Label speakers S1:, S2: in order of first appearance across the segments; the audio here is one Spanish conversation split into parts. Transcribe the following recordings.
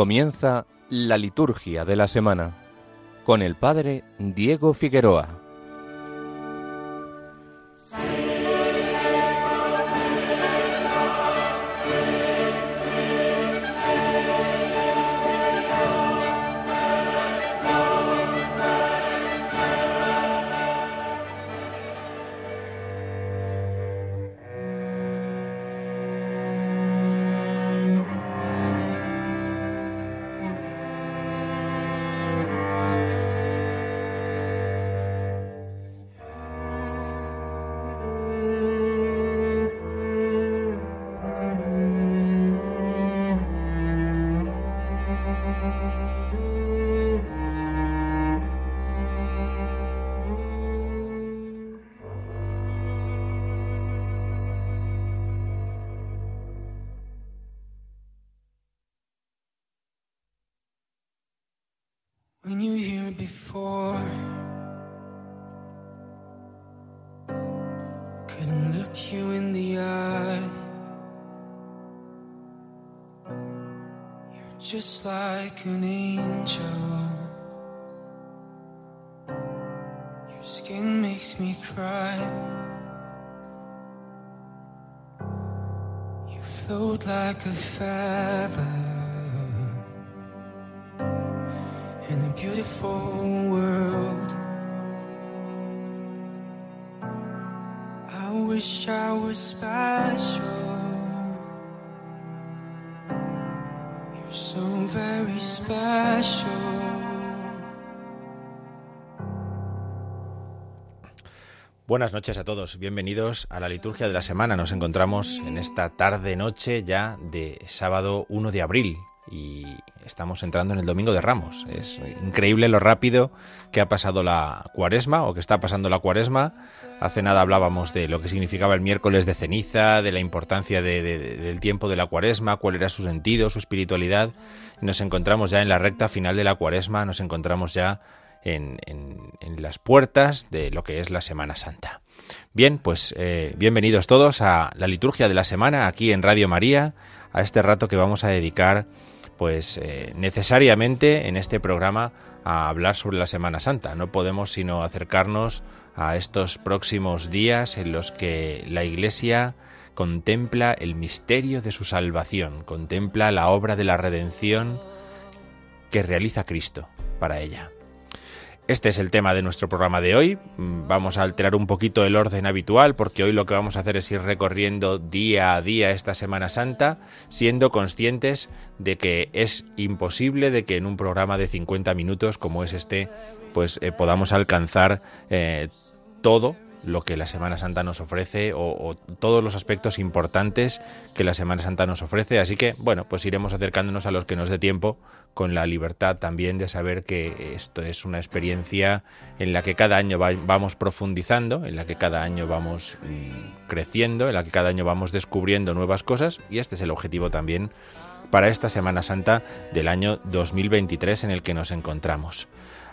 S1: Comienza la liturgia de la semana con el Padre Diego Figueroa. float like a feather in a beautiful world. I wish I was special. You're so very special.
S2: Buenas noches a todos, bienvenidos a la liturgia de la semana. Nos encontramos en esta tarde-noche ya de sábado 1 de abril y estamos entrando en el Domingo de Ramos. Es increíble lo rápido que ha pasado la cuaresma o que está pasando la cuaresma. Hace nada hablábamos de lo que significaba el miércoles de ceniza, de la importancia del tiempo de la cuaresma, cuál era su sentido, su espiritualidad. Nos encontramos ya en la recta final de la cuaresma, nos encontramos ya en, las puertas de lo que es la Semana Santa. Bien, pues eh, bienvenidos todos a la liturgia de la semana aquí en Radio María, a este rato que vamos a dedicar pues eh, necesariamente en este programa a hablar sobre la Semana Santa. No podemos sino acercarnos a estos próximos días en los que la Iglesia contempla el misterio de su salvación, contempla la obra de la redención que realiza Cristo para ella. Este es el tema de nuestro programa de hoy. Mm, vamos a alterar un poquito el orden habitual porque hoy lo que vamos a hacer es ir recorriendo día a día esta Semana Santa, siendo conscientes de que es imposible de que en un programa de 50 minutos como es este, pues eh, podamos alcanzar eh, todo lo que la Semana Santa nos ofrece o, todos los aspectos importantes que la Semana Santa nos ofrece. Así que, bueno, pues iremos acercándonos a los que nos dé tiempo con la libertad también de saber que esto es una experiencia en la que cada año vamos profundizando, en la que cada año vamos mm, creciendo, en la que cada año vamos descubriendo nuevas cosas y este es el objetivo también para esta Semana Santa del año 2023 en el que nos encontramos.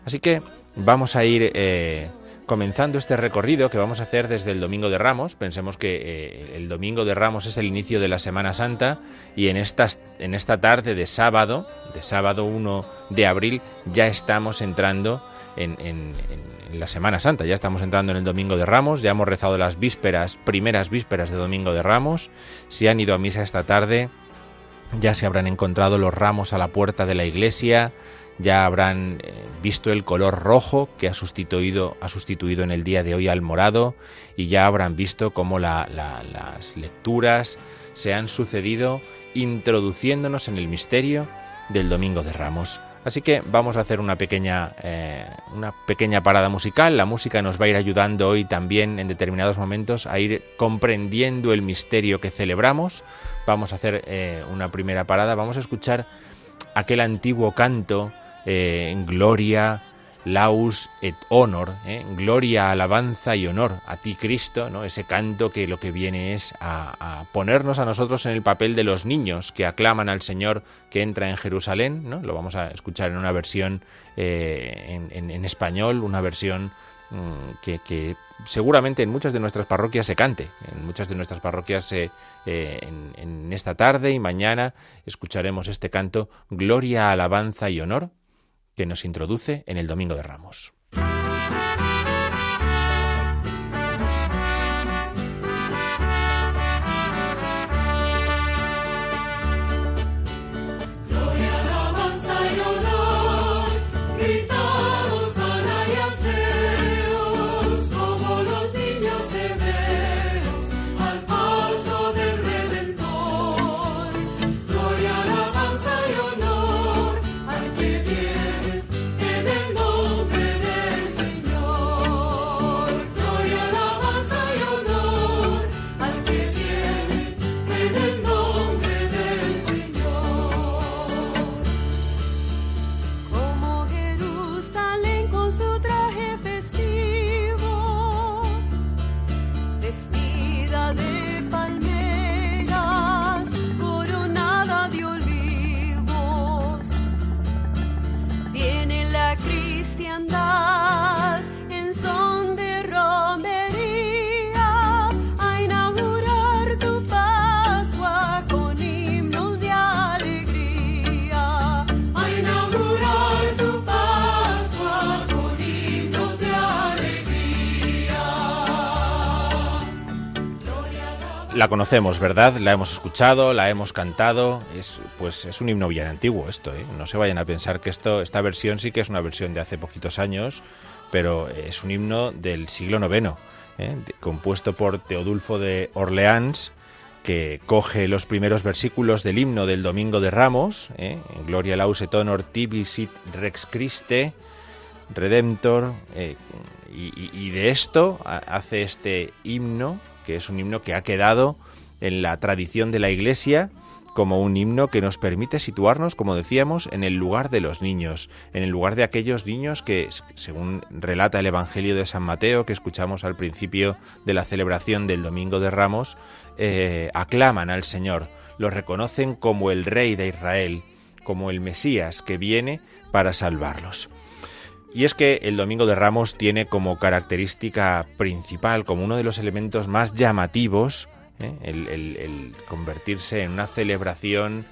S2: Así que vamos a ir... Eh, comenzando este recorrido que vamos a hacer desde el Domingo de Ramos. Pensemos que eh, el Domingo de Ramos es el inicio de la Semana Santa y en, estas, en esta tarde de sábado, de sábado 1 de abril, ya estamos entrando en, en, la Semana Santa, ya estamos entrando en el Domingo de Ramos, ya hemos rezado las vísperas, primeras vísperas de Domingo de Ramos, si han ido a misa esta tarde, ya se habrán encontrado los ramos a la puerta de la iglesia, ya habrán eh, visto el color rojo que ha sustituido, ha sustituido en el día de hoy al morado y ya habrán visto cómo las lecturas se han sucedido introduciéndonos en el misterio del Domingo de Ramos. Así que vamos a hacer una pequeña, eh, una pequeña parada musical. La música nos va a ir ayudando hoy también en determinados momentos a ir comprendiendo el misterio que celebramos. Vamos a hacer eh, una primera parada. Vamos a escuchar aquel antiguo canto eh, gloria, laus et honor, ¿eh? gloria, alabanza y honor a ti Cristo, ¿no? ese canto que lo que viene es a, ponernos a nosotros en el papel de los niños que aclaman al Señor que entra en Jerusalén, ¿no? lo vamos a escuchar en una versión eh, en, español, una versión mm, que, seguramente en muchas de nuestras parroquias se cante. En muchas de nuestras parroquias eh, en esta tarde y mañana escucharemos este canto Gloria, alabanza y honor que nos introduce en el Domingo de Ramos. La conocemos, ¿verdad? La hemos escuchado, la hemos cantado. Es, pues es un himno bien antiguo esto, ¿eh? No se vayan a pensar que esto, esta versión sí que es una versión de hace poquitos años, pero es un himno del siglo IX, ¿eh? compuesto por Teodulfo de Orleans, que coge los primeros versículos del himno del Domingo de Ramos, ¿eh? Gloria lauset honor tibi sit rex Christe, Redemptor, eh, y de esto hace este himno que es un himno que ha quedado en la tradición de la Iglesia como un himno que nos permite situarnos, como decíamos, en el lugar de los niños, en el lugar de aquellos niños que, según relata el Evangelio de San Mateo, que escuchamos al principio de la celebración del Domingo de Ramos, eh, aclaman al Señor, lo reconocen como el Rey de Israel, como el Mesías que viene para salvarlos. Y es que el Domingo de Ramos tiene como característica principal, como uno de los elementos más llamativos, ¿eh? el, convertirse en una celebración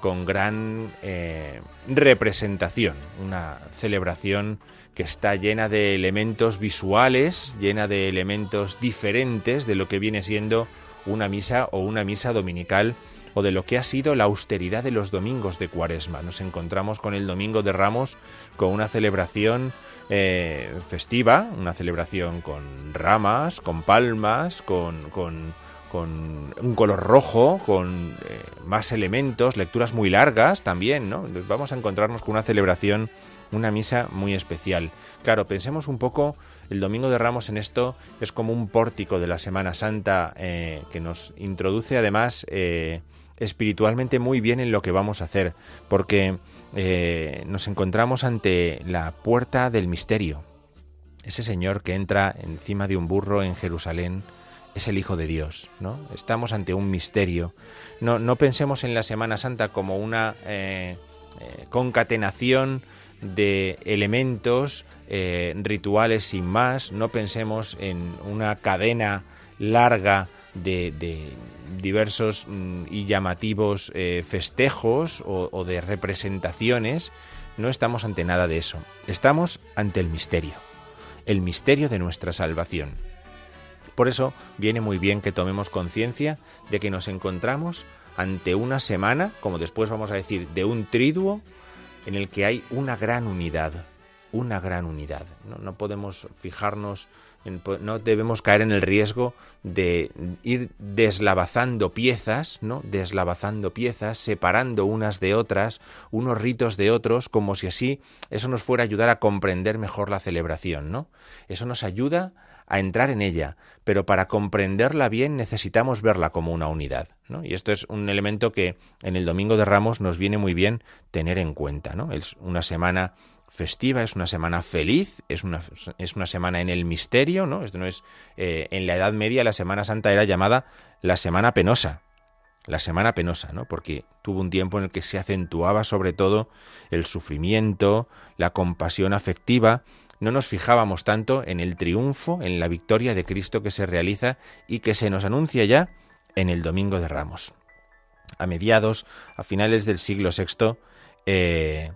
S2: con gran eh, representación, una celebración que está llena de elementos visuales, llena de elementos diferentes de lo que viene siendo una misa o una misa dominical o de lo que ha sido la austeridad de los domingos de Cuaresma. Nos encontramos con el Domingo de Ramos con una celebración eh, festiva, una celebración con ramas, con palmas, con, un color rojo, con eh, más elementos, lecturas muy largas también, ¿no? Vamos a encontrarnos con una celebración una misa muy especial. Claro, pensemos un poco, el Domingo de Ramos en esto es como un pórtico de la Semana Santa eh, que nos introduce además espiritualmente muy bien en lo que vamos a hacer, porque eh, nos encontramos ante la puerta del misterio. Ese Señor que entra encima de un burro en Jerusalén es el Hijo de Dios, ¿no? Estamos ante un misterio. No, no pensemos en la Semana Santa como una eh, eh, concatenación de elementos rituales sin más, no pensemos en una cadena larga de, diversos mm, y llamativos eh, festejos o, de representaciones, no estamos ante nada de eso. Estamos ante el misterio, el misterio de nuestra salvación. Por eso viene muy bien que tomemos conciencia de que nos encontramos ante una semana, como después vamos a decir, de un triduo en el que hay una gran unidad, una gran unidad. no podemos fijarnos no debemos caer en el riesgo de ir deslavazando piezas, ¿no? Deslavazando piezas, separando unas de otras, unos ritos de otros, como si así eso nos fuera a ayudar a comprender mejor la celebración, ¿no? Eso nos ayuda a entrar en ella, pero para comprenderla bien necesitamos verla como una unidad, ¿no? Y esto es un elemento que en el Domingo de Ramos nos viene muy bien tener en cuenta, ¿no? Es una semana festiva, es una semana feliz, es una, es una semana en el misterio, ¿no? Esto no es, eh, en la Edad Media la Semana Santa era llamada la Semana Penosa. la semana penosa, ¿no? Porque tuvo un tiempo en el que se acentuaba sobre todo el sufrimiento, la compasión afectiva, no nos fijábamos tanto en el triunfo, en la victoria de Cristo que se realiza y que se nos anuncia ya en el Domingo de Ramos. A mediados, a finales del siglo VI, eh,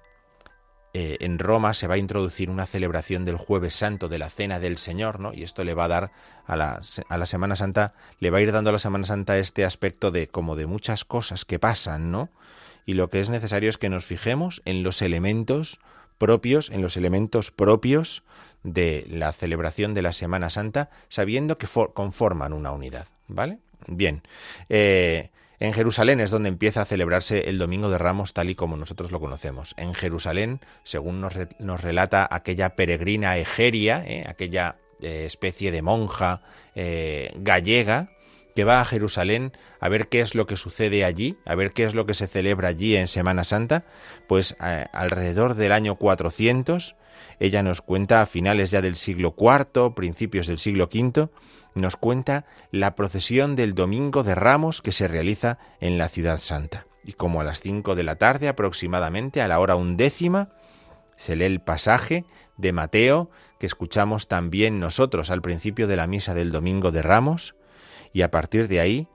S2: eh, en Roma se va a introducir una celebración del jueves santo de la Cena del Señor, ¿no? Y esto le va a dar a la, a la Semana Santa, le va a ir dando a la Semana Santa este aspecto de como de muchas cosas que pasan, ¿no? Y lo que es necesario es que nos fijemos en los elementos propios, en los elementos propios de la celebración de la Semana Santa, sabiendo que conforman una unidad, ¿vale? Bien. Eh, en Jerusalén es donde empieza a celebrarse el Domingo de Ramos tal y como nosotros lo conocemos. En Jerusalén, según nos, relata aquella peregrina Egeria, ¿eh? aquella eh, especie de monja gallega, que va a Jerusalén a ver qué es lo que sucede allí, a ver qué es lo que se celebra allí en Semana Santa, pues alrededor del año 400, ella nos cuenta a finales ya del siglo IV, principios del siglo V, nos cuenta la procesión del Domingo de Ramos que se realiza en la ciudad santa. Y como a las cinco de la tarde aproximadamente, a la hora undécima, se lee el pasaje de Mateo que escuchamos también nosotros al principio de la misa del Domingo de Ramos, y a partir de ahí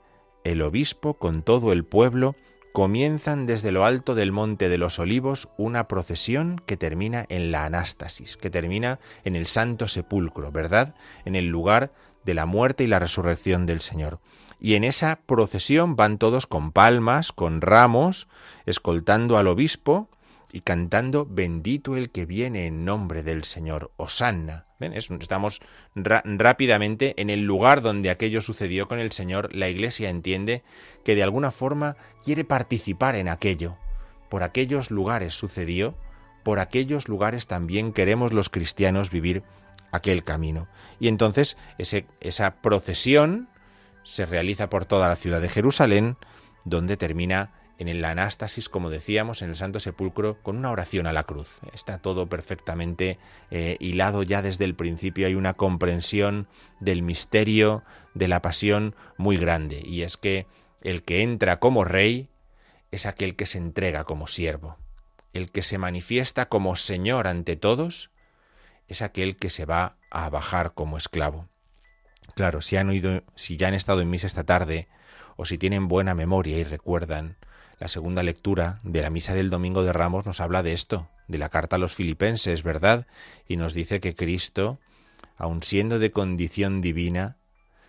S2: el obispo con todo el pueblo comienzan desde lo alto del Monte de los Olivos una procesión que termina en la Anástasis, que termina en el Santo Sepulcro, ¿verdad? En el lugar de la muerte y la resurrección del Señor. Y en esa procesión van todos con palmas, con ramos, escoltando al obispo y cantando Bendito el que viene en nombre del Señor, Osanna. Estamos rápidamente en el lugar donde aquello sucedió con el Señor. La Iglesia entiende que de alguna forma quiere participar en aquello. Por aquellos lugares sucedió, por aquellos lugares también queremos los cristianos vivir aquel camino. Y entonces esa procesión se realiza por toda la ciudad de Jerusalén, donde termina en el anástasis, como decíamos, en el Santo Sepulcro, con una oración a la cruz. Está todo perfectamente eh, hilado ya desde el principio. Hay una comprensión del misterio de la pasión muy grande. Y es que el que entra como rey es aquel que se entrega como siervo. El que se manifiesta como Señor ante todos es aquel que se va a bajar como esclavo. Claro, si han oído, si ya han estado en misa esta tarde, o si tienen buena memoria y recuerdan, la segunda lectura de la misa del Domingo de Ramos nos habla de esto, de la carta a los filipenses, ¿verdad? Y nos dice que Cristo, aun siendo de condición divina,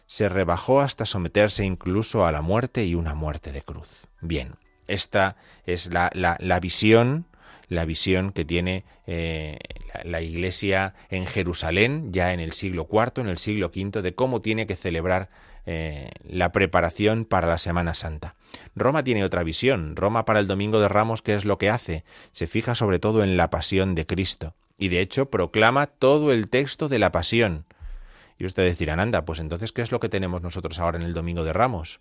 S2: se rebajó hasta someterse incluso a la muerte y una muerte de cruz. Bien, esta es la, la, la visión la visión que tiene eh, la, Iglesia en Jerusalén, ya en el siglo IV, en el siglo V, de cómo tiene que celebrar eh, la preparación para la Semana Santa. Roma tiene otra visión. Roma para el Domingo de Ramos, ¿qué es lo que hace? Se fija sobre todo en la pasión de Cristo y de hecho proclama todo el texto de la pasión. Y ustedes dirán, anda, pues entonces, ¿qué es lo que tenemos nosotros ahora en el Domingo de Ramos?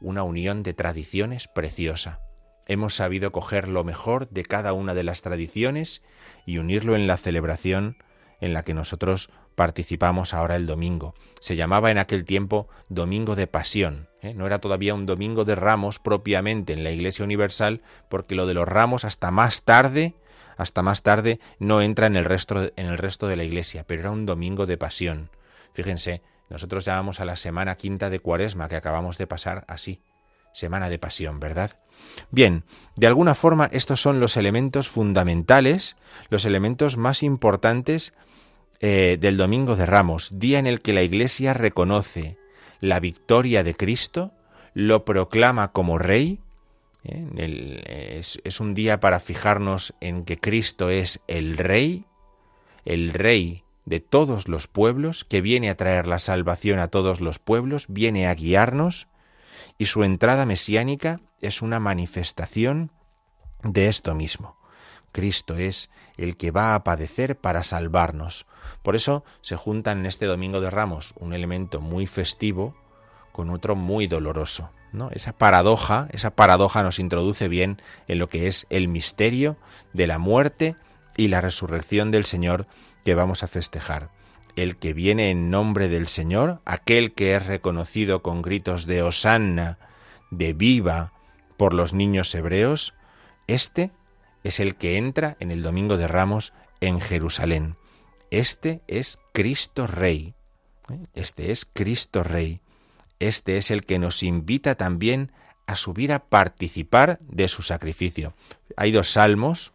S2: Una unión de tradiciones preciosa. Hemos sabido coger lo mejor de cada una de las tradiciones y unirlo en la celebración en la que nosotros participamos ahora el domingo. Se llamaba en aquel tiempo Domingo de Pasión. ¿eh? No era todavía un Domingo de Ramos propiamente en la Iglesia Universal, porque lo de los ramos hasta más tarde, hasta más tarde, no entra en el resto, en el resto de la Iglesia, pero era un Domingo de Pasión. Fíjense, nosotros llamamos a la semana quinta de Cuaresma que acabamos de pasar así, semana de pasión, ¿verdad? Bien, de alguna forma estos son los elementos fundamentales, los elementos más importantes eh, del Domingo de Ramos, día en el que la Iglesia reconoce la victoria de Cristo, lo proclama como Rey. ¿eh? es, es un día para fijarnos en que Cristo es el Rey, el Rey de todos los pueblos, que viene a traer la salvación a todos los pueblos, viene a guiarnos y su entrada mesiánica es una manifestación de esto mismo. Cristo es el que va a padecer para salvarnos. Por eso se juntan en este Domingo de Ramos un elemento muy festivo con otro muy doloroso. ¿no? Esa paradoja, esa paradoja nos introduce bien en lo que es el misterio de la muerte y la resurrección del Señor que vamos a festejar el que viene en nombre del Señor, aquel que es reconocido con gritos de Hosanna de viva por los niños hebreos, este es el que entra en el Domingo de Ramos en Jerusalén. Este es Cristo Rey. ¿eh? Este es Cristo Rey. Este es el que nos invita también a subir a participar de su sacrificio. Hay dos salmos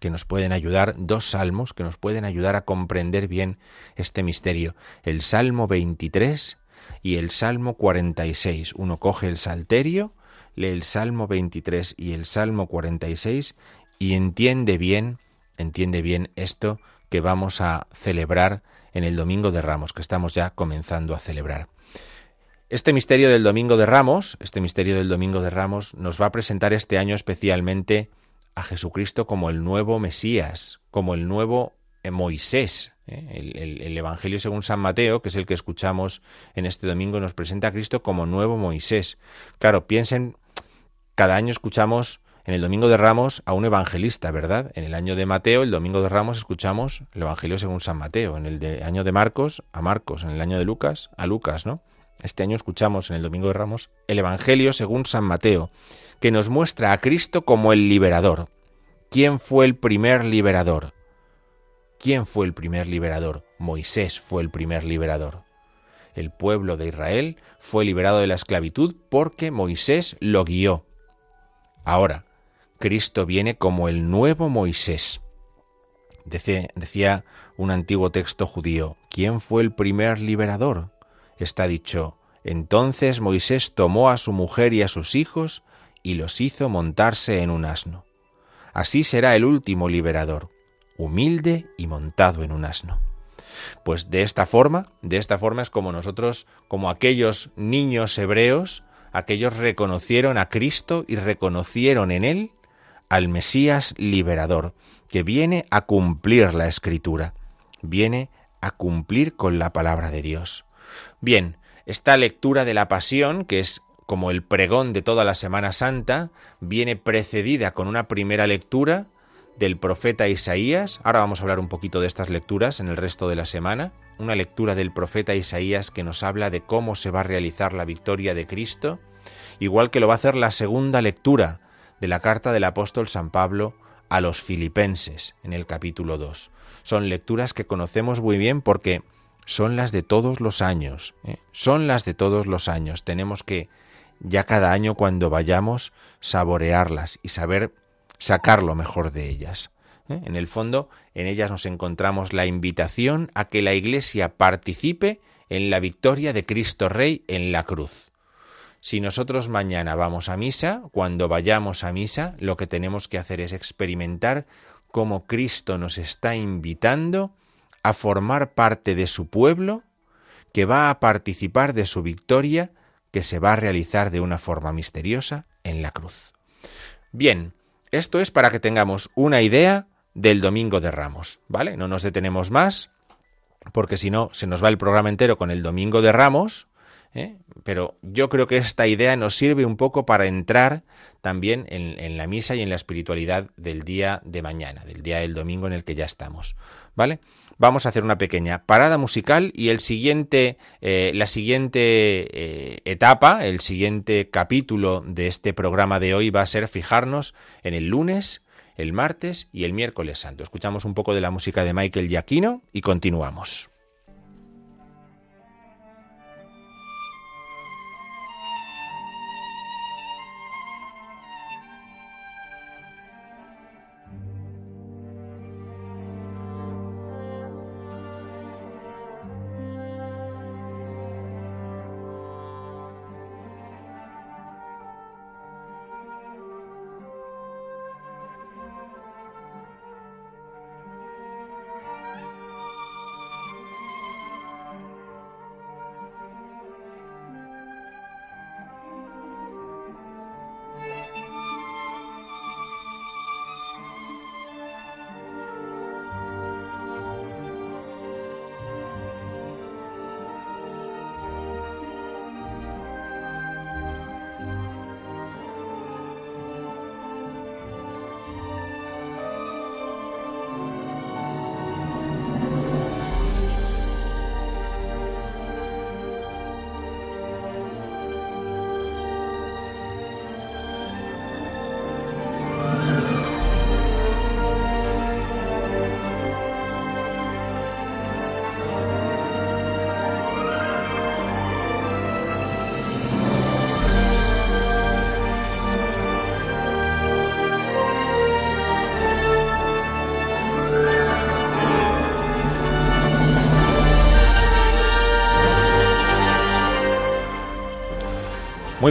S2: que nos pueden ayudar, dos salmos que nos pueden ayudar a comprender bien este misterio. El Salmo 23 y el Salmo 46. Uno coge el Salterio, lee el Salmo 23 y el Salmo 46 y entiende bien, entiende bien esto que vamos a celebrar en el Domingo de Ramos, que estamos ya comenzando a celebrar. Este misterio del Domingo de Ramos, este misterio del Domingo de Ramos nos va a presentar este año especialmente a Jesucristo como el nuevo Mesías, como el nuevo Moisés. ¿eh? El, Evangelio según San Mateo, que es el que escuchamos en este domingo, nos presenta a Cristo como nuevo Moisés. Claro, piensen, cada año escuchamos en el Domingo de Ramos a un evangelista, ¿verdad? En el año de Mateo, el Domingo de Ramos, escuchamos el Evangelio según San Mateo. En el año de Marcos, a Marcos. En el año de Lucas, a Lucas, ¿no? Este año escuchamos en el Domingo de Ramos el Evangelio según San Mateo, que nos muestra a Cristo como el liberador. ¿Quién fue el primer liberador? ¿Quién fue el primer liberador? Moisés fue el primer liberador. El pueblo de Israel fue liberado de la esclavitud porque Moisés lo guió. Ahora, Cristo viene como el nuevo Moisés. Decía, un antiguo texto judío, ¿quién fue el primer liberador? Está dicho, entonces Moisés tomó a su mujer y a sus hijos y los hizo montarse en un asno. Así será el último liberador, humilde y montado en un asno. Pues de esta forma, de esta forma es como nosotros, como aquellos niños hebreos, aquellos reconocieron a Cristo y reconocieron en él al Mesías liberador, que viene a cumplir la escritura, viene a cumplir con la palabra de Dios. Bien, esta lectura de la pasión, que es como el pregón de toda la Semana Santa, viene precedida con una primera lectura del profeta Isaías. Ahora vamos a hablar un poquito de estas lecturas en el resto de la semana. Una lectura del profeta Isaías que nos habla de cómo se va a realizar la victoria de Cristo, igual que lo va a hacer la segunda lectura de la carta del apóstol San Pablo a los filipenses en el capítulo 2. Son lecturas que conocemos muy bien porque son las de todos los años, ¿eh? son las de todos los años. Tenemos que ya cada año cuando vayamos saborearlas y saber sacar lo mejor de ellas. ¿Eh? En el fondo, en ellas nos encontramos la invitación a que la Iglesia participe en la victoria de Cristo Rey en la cruz. Si nosotros mañana vamos a misa, cuando vayamos a misa, lo que tenemos que hacer es experimentar cómo Cristo nos está invitando a formar parte de su pueblo, que va a participar de su victoria, que se va a realizar de una forma misteriosa en la cruz. Bien, esto es para que tengamos una idea del Domingo de Ramos, ¿vale? No nos detenemos más, porque si no, se nos va el programa entero con el Domingo de Ramos, ¿eh? pero yo creo que esta idea nos sirve un poco para entrar también en, la misa y en la espiritualidad del día de mañana, del día del domingo en el que ya estamos. ¿Vale? Vamos a hacer una pequeña parada musical y el siguiente, eh, la siguiente eh, etapa, el siguiente capítulo de este programa de hoy va a ser fijarnos en el lunes, el martes y el miércoles santo. Escuchamos un poco de la música de Michael Giacchino y continuamos.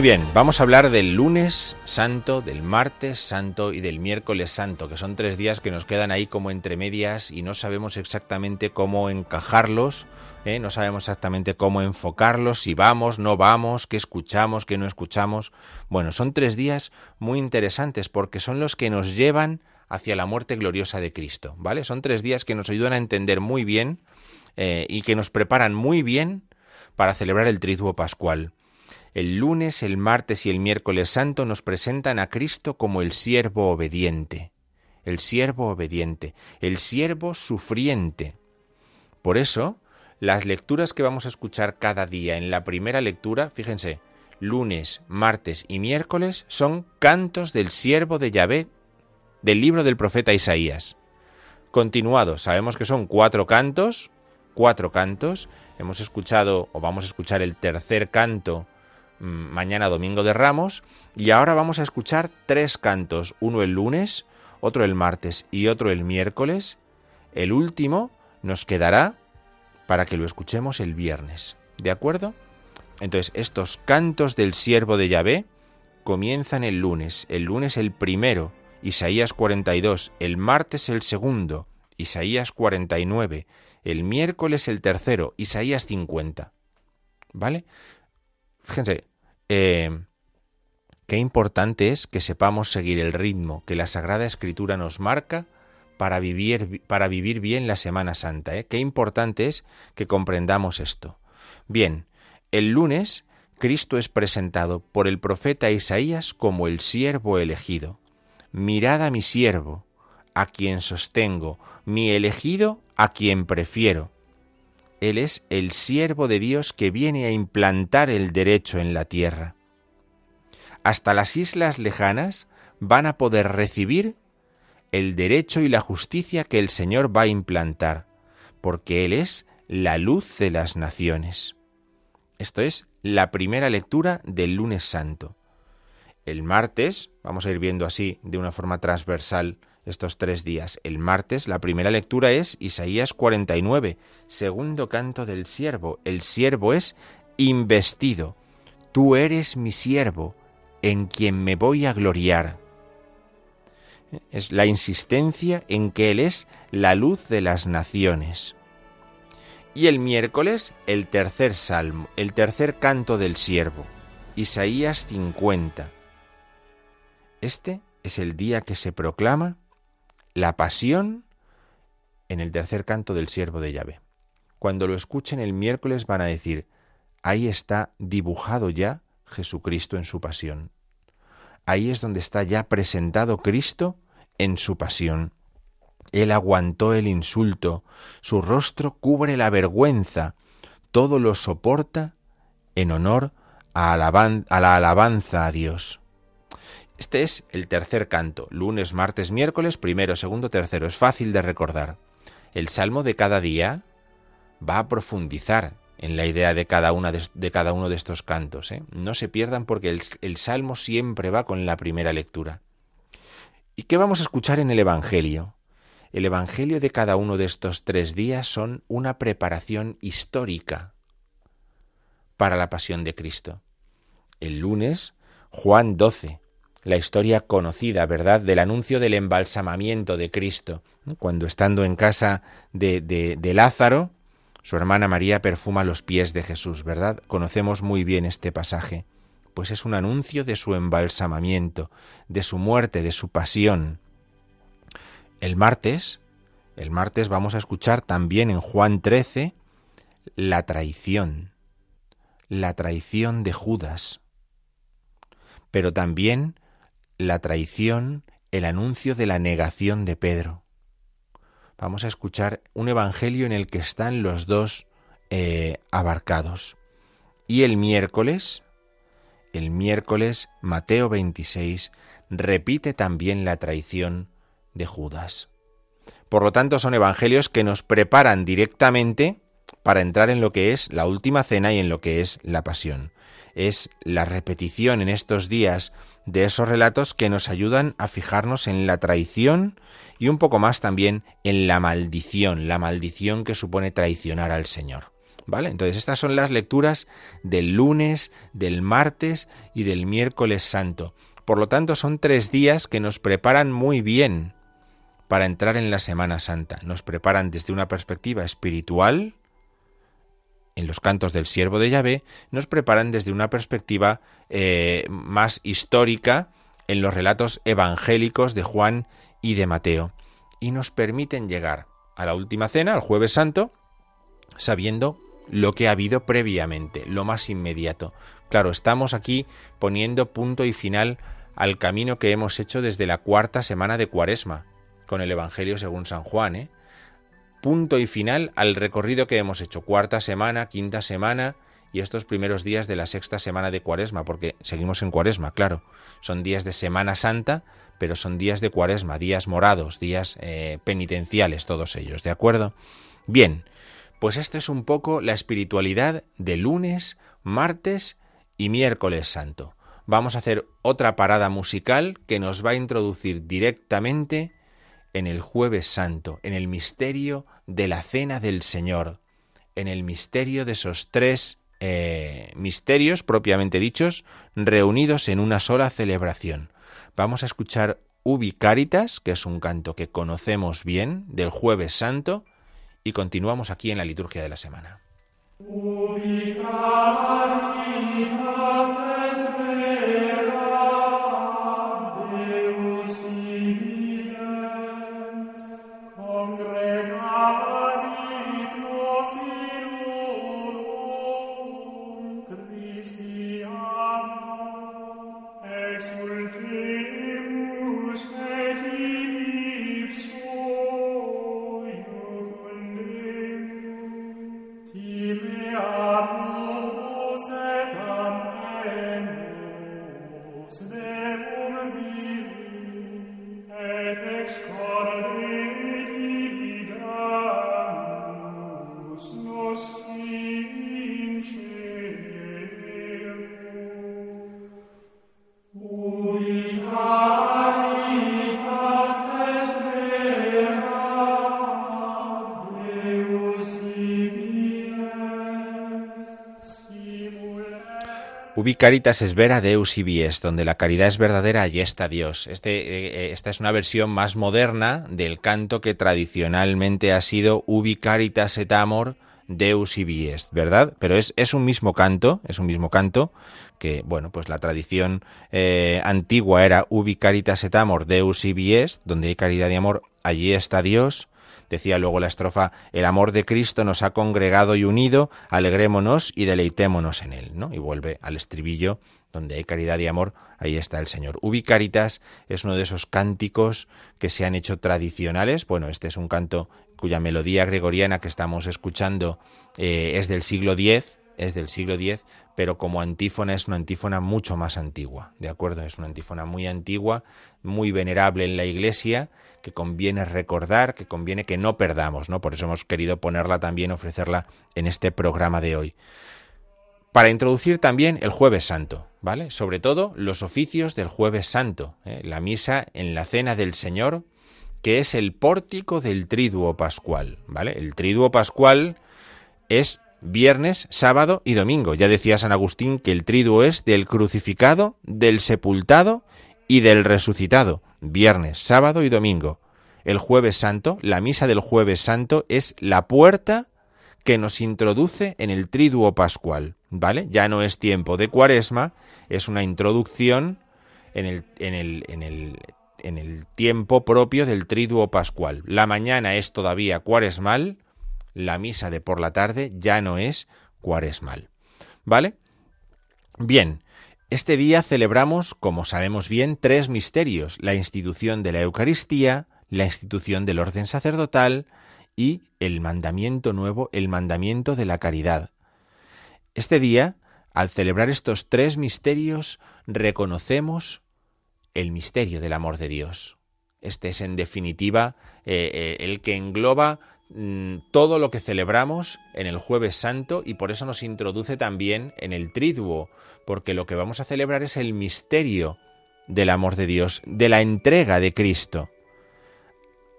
S2: Bien, vamos a hablar del lunes santo, del martes santo y del miércoles santo, que son tres días que nos quedan ahí como entre medias y no sabemos exactamente cómo encajarlos, ¿eh? no sabemos exactamente cómo enfocarlos, si vamos, no vamos, qué escuchamos, qué no escuchamos. Bueno, son tres días muy interesantes porque son los que nos llevan hacia la muerte gloriosa de Cristo, ¿vale? Son tres días que nos ayudan a entender muy bien eh, y que nos preparan muy bien para celebrar el triduo pascual. El lunes, el martes y el miércoles santo nos presentan a Cristo como el siervo obediente, el siervo obediente, el siervo sufriente. Por eso, las lecturas que vamos a escuchar cada día en la primera lectura, fíjense, lunes, martes y miércoles son cantos del siervo de Yahvé del libro del profeta Isaías. Continuado, sabemos que son cuatro cantos, cuatro cantos. Hemos escuchado o vamos a escuchar el tercer canto mañana domingo de Ramos y ahora vamos a escuchar tres cantos, uno el lunes, otro el martes y otro el miércoles. El último nos quedará para que lo escuchemos el viernes. ¿De acuerdo? Entonces, estos cantos del siervo de Yahvé comienzan el lunes, el lunes el primero, Isaías 42, el martes el segundo, Isaías 49, el miércoles el tercero, Isaías 50. ¿Vale? Fíjense, eh, qué importante es que sepamos seguir el ritmo que la Sagrada Escritura nos marca para vivir, para vivir bien la Semana Santa. ¿eh? Qué importante es que comprendamos esto. Bien, el lunes Cristo es presentado por el profeta Isaías como el siervo elegido. Mirad a mi siervo, a quien sostengo, mi elegido, a quien prefiero. Él es el siervo de Dios que viene a implantar el derecho en la tierra. Hasta las islas lejanas van a poder recibir el derecho y la justicia que el Señor va a implantar, porque Él es la luz de las naciones. Esto es la primera lectura del lunes santo. El martes, vamos a ir viendo así de una forma transversal estos tres días. El martes la primera lectura es Isaías 49, segundo canto del siervo. El siervo es investido. Tú eres mi siervo, en quien me voy a gloriar. Es la insistencia en que Él es la luz de las naciones. Y el miércoles el tercer salmo, el tercer canto del siervo, Isaías 50. Este es el día que se proclama la pasión en el tercer canto del siervo de llave. Cuando lo escuchen el miércoles van a decir, ahí está dibujado ya Jesucristo en su pasión. Ahí es donde está ya presentado Cristo en su pasión. Él aguantó el insulto, su rostro cubre la vergüenza, todo lo soporta en honor a, a la alabanza a Dios. Este es el tercer canto, lunes, martes, miércoles, primero, segundo, tercero. Es fácil de recordar. El salmo de cada día va a profundizar en la idea de cada, una de, cada uno de estos cantos. ¿eh? No se pierdan porque el, el salmo siempre va con la primera lectura. ¿Y qué vamos a escuchar en el Evangelio? El Evangelio de cada uno de estos tres días son una preparación histórica para la pasión de Cristo. El lunes, Juan 12, la historia conocida, ¿verdad?, del anuncio del embalsamamiento de Cristo. Cuando estando en casa de, de, Lázaro, su hermana María perfuma los pies de Jesús, ¿verdad? Conocemos muy bien este pasaje. Pues es un anuncio de su embalsamamiento, de su muerte, de su pasión. El martes, el martes vamos a escuchar también en Juan 13 la traición, la traición de Judas, pero también la traición, el anuncio de la negación de Pedro. Vamos a escuchar un evangelio en el que están los dos eh, abarcados. Y el miércoles, el miércoles Mateo 26 repite también la traición de Judas. Por lo tanto, son evangelios que nos preparan directamente para entrar en lo que es la última cena y en lo que es la pasión. Es la repetición en estos días de esos relatos que nos ayudan a fijarnos en la traición y un poco más también en la maldición, la maldición que supone traicionar al Señor. ¿Vale? Entonces estas son las lecturas del lunes, del martes y del miércoles santo. Por lo tanto, son tres días que nos preparan muy bien para entrar en la Semana Santa. Nos preparan desde una perspectiva espiritual, en los cantos del siervo de Yahvé, nos preparan desde una perspectiva eh, más histórica en los relatos evangélicos de Juan y de Mateo, y nos permiten llegar a la última cena, al jueves santo, sabiendo lo que ha habido previamente, lo más inmediato. Claro, estamos aquí poniendo punto y final al camino que hemos hecho desde la cuarta semana de Cuaresma, con el Evangelio según San Juan, ¿eh? Punto y final al recorrido que hemos hecho, cuarta semana, quinta semana y estos primeros días de la sexta semana de Cuaresma, porque seguimos en Cuaresma, claro. Son días de Semana Santa, pero son días de Cuaresma, días morados, días eh, penitenciales, todos ellos, ¿de acuerdo? Bien, pues esta es un poco la espiritualidad de lunes, martes y miércoles santo. Vamos a hacer otra parada musical que nos va a introducir directamente en el jueves santo, en el misterio de la cena del Señor, en el misterio de esos tres eh, misterios propiamente dichos reunidos en una sola celebración. Vamos a escuchar Ubi Caritas, que es un canto que conocemos bien del jueves santo, y continuamos aquí en la liturgia de la semana. Caritas es vera deus vies, donde la caridad es verdadera, allí está Dios. Este, eh, esta es una versión más moderna del canto que tradicionalmente ha sido Ubi caritas et amor deus vies, ¿verdad? Pero es, es, un mismo canto, es un mismo canto que, bueno, pues la tradición eh, antigua era Ubi caritas et amor deus vies, donde hay caridad y amor, allí está Dios. Decía luego la estrofa, el amor de Cristo nos ha congregado y unido, alegrémonos y deleitémonos en él, ¿no? Y vuelve al estribillo, donde hay caridad y amor, ahí está el Señor. Ubi Caritas es uno de esos cánticos que se han hecho tradicionales. Bueno, este es un canto cuya melodía gregoriana que estamos escuchando eh, es del siglo X, es del siglo X, pero como antífona es una antífona mucho más antigua, ¿de acuerdo? Es una antífona muy antigua, muy venerable en la Iglesia que conviene recordar, que conviene que no perdamos, ¿no? Por eso hemos querido ponerla también, ofrecerla en este programa de hoy. Para introducir también el jueves santo, ¿vale? Sobre todo los oficios del jueves santo, ¿eh? la misa en la cena del Señor, que es el pórtico del triduo pascual, ¿vale? El triduo pascual es viernes, sábado y domingo. Ya decía San Agustín que el triduo es del crucificado, del sepultado y del resucitado, viernes, sábado y domingo. El jueves santo, la misa del jueves santo es la puerta que nos introduce en el triduo pascual, ¿vale? Ya no es tiempo de cuaresma, es una introducción en el, en el, en el, en el tiempo propio del triduo pascual. La mañana es todavía cuaresmal, la misa de por la tarde ya no es cuaresmal, ¿vale? Bien, este día celebramos, como sabemos bien, tres misterios, la institución de la Eucaristía, la institución del orden sacerdotal y el mandamiento nuevo, el mandamiento de la caridad. Este día, al celebrar estos tres misterios, reconocemos el misterio del amor de Dios. Este es, en definitiva, eh, eh, el que engloba todo lo que celebramos en el jueves santo y por eso nos introduce también en el triduo, porque lo que vamos a celebrar es el misterio del amor de Dios, de la entrega de Cristo.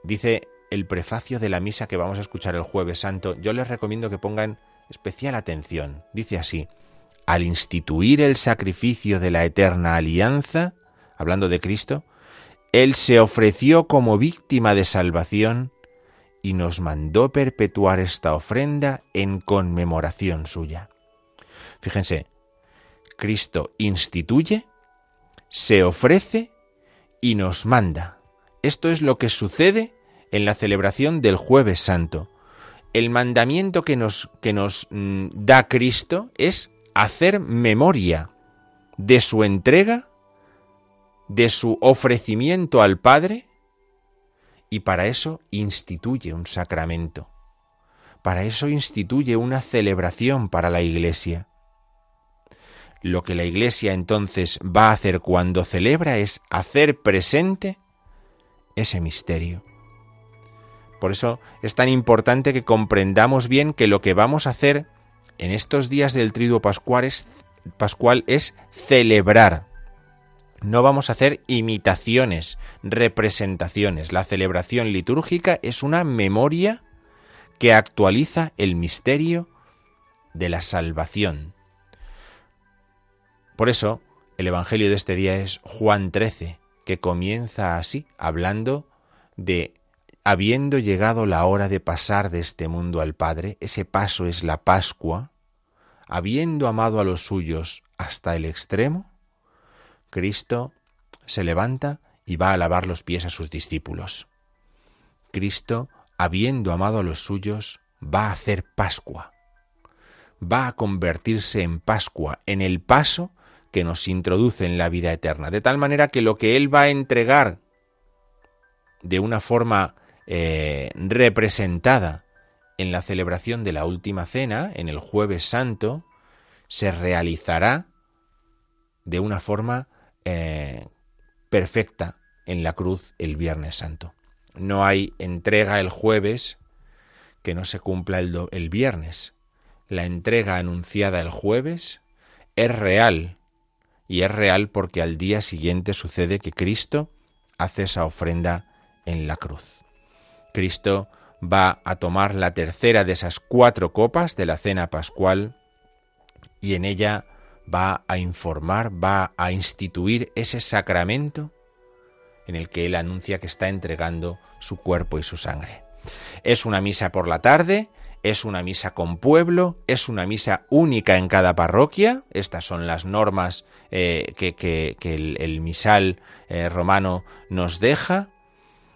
S2: Dice el prefacio de la misa que vamos a escuchar el jueves santo, yo les recomiendo que pongan especial atención. Dice así, al instituir el sacrificio de la eterna alianza, hablando de Cristo, Él se ofreció como víctima de salvación y nos mandó perpetuar esta ofrenda en conmemoración suya. Fíjense, Cristo instituye, se ofrece y nos manda. Esto es lo que sucede en la celebración del jueves santo. El mandamiento que nos, que nos mm, da Cristo es hacer memoria de su entrega, de su ofrecimiento al Padre, y para eso instituye un sacramento. Para eso instituye una celebración para la Iglesia. Lo que la Iglesia entonces va a hacer cuando celebra es hacer presente ese misterio. Por eso es tan importante que comprendamos bien que lo que vamos a hacer en estos días del triduo pascual es, pascual es celebrar. No vamos a hacer imitaciones, representaciones. La celebración litúrgica es una memoria que actualiza el misterio de la salvación. Por eso, el Evangelio de este día es Juan 13, que comienza así, hablando de habiendo llegado la hora de pasar de este mundo al Padre, ese paso es la Pascua, habiendo amado a los suyos hasta el extremo, Cristo se levanta y va a lavar los pies a sus discípulos. Cristo, habiendo amado a los suyos, va a hacer Pascua, va a convertirse en Pascua, en el paso que nos introduce en la vida eterna, de tal manera que lo que Él va a entregar de una forma eh, representada en la celebración de la última cena, en el jueves santo, se realizará de una forma eh, perfecta en la cruz el viernes santo. No hay entrega el jueves que no se cumpla el, el viernes. La entrega anunciada el jueves es real y es real porque al día siguiente sucede que Cristo hace esa ofrenda en la cruz. Cristo va a tomar la tercera de esas cuatro copas de la cena pascual y en ella va a informar, va a instituir ese sacramento en el que Él anuncia que está entregando su cuerpo y su sangre. Es una misa por la tarde, es una misa con pueblo, es una misa única en cada parroquia. Estas son las normas eh, que, el, misal eh, romano nos deja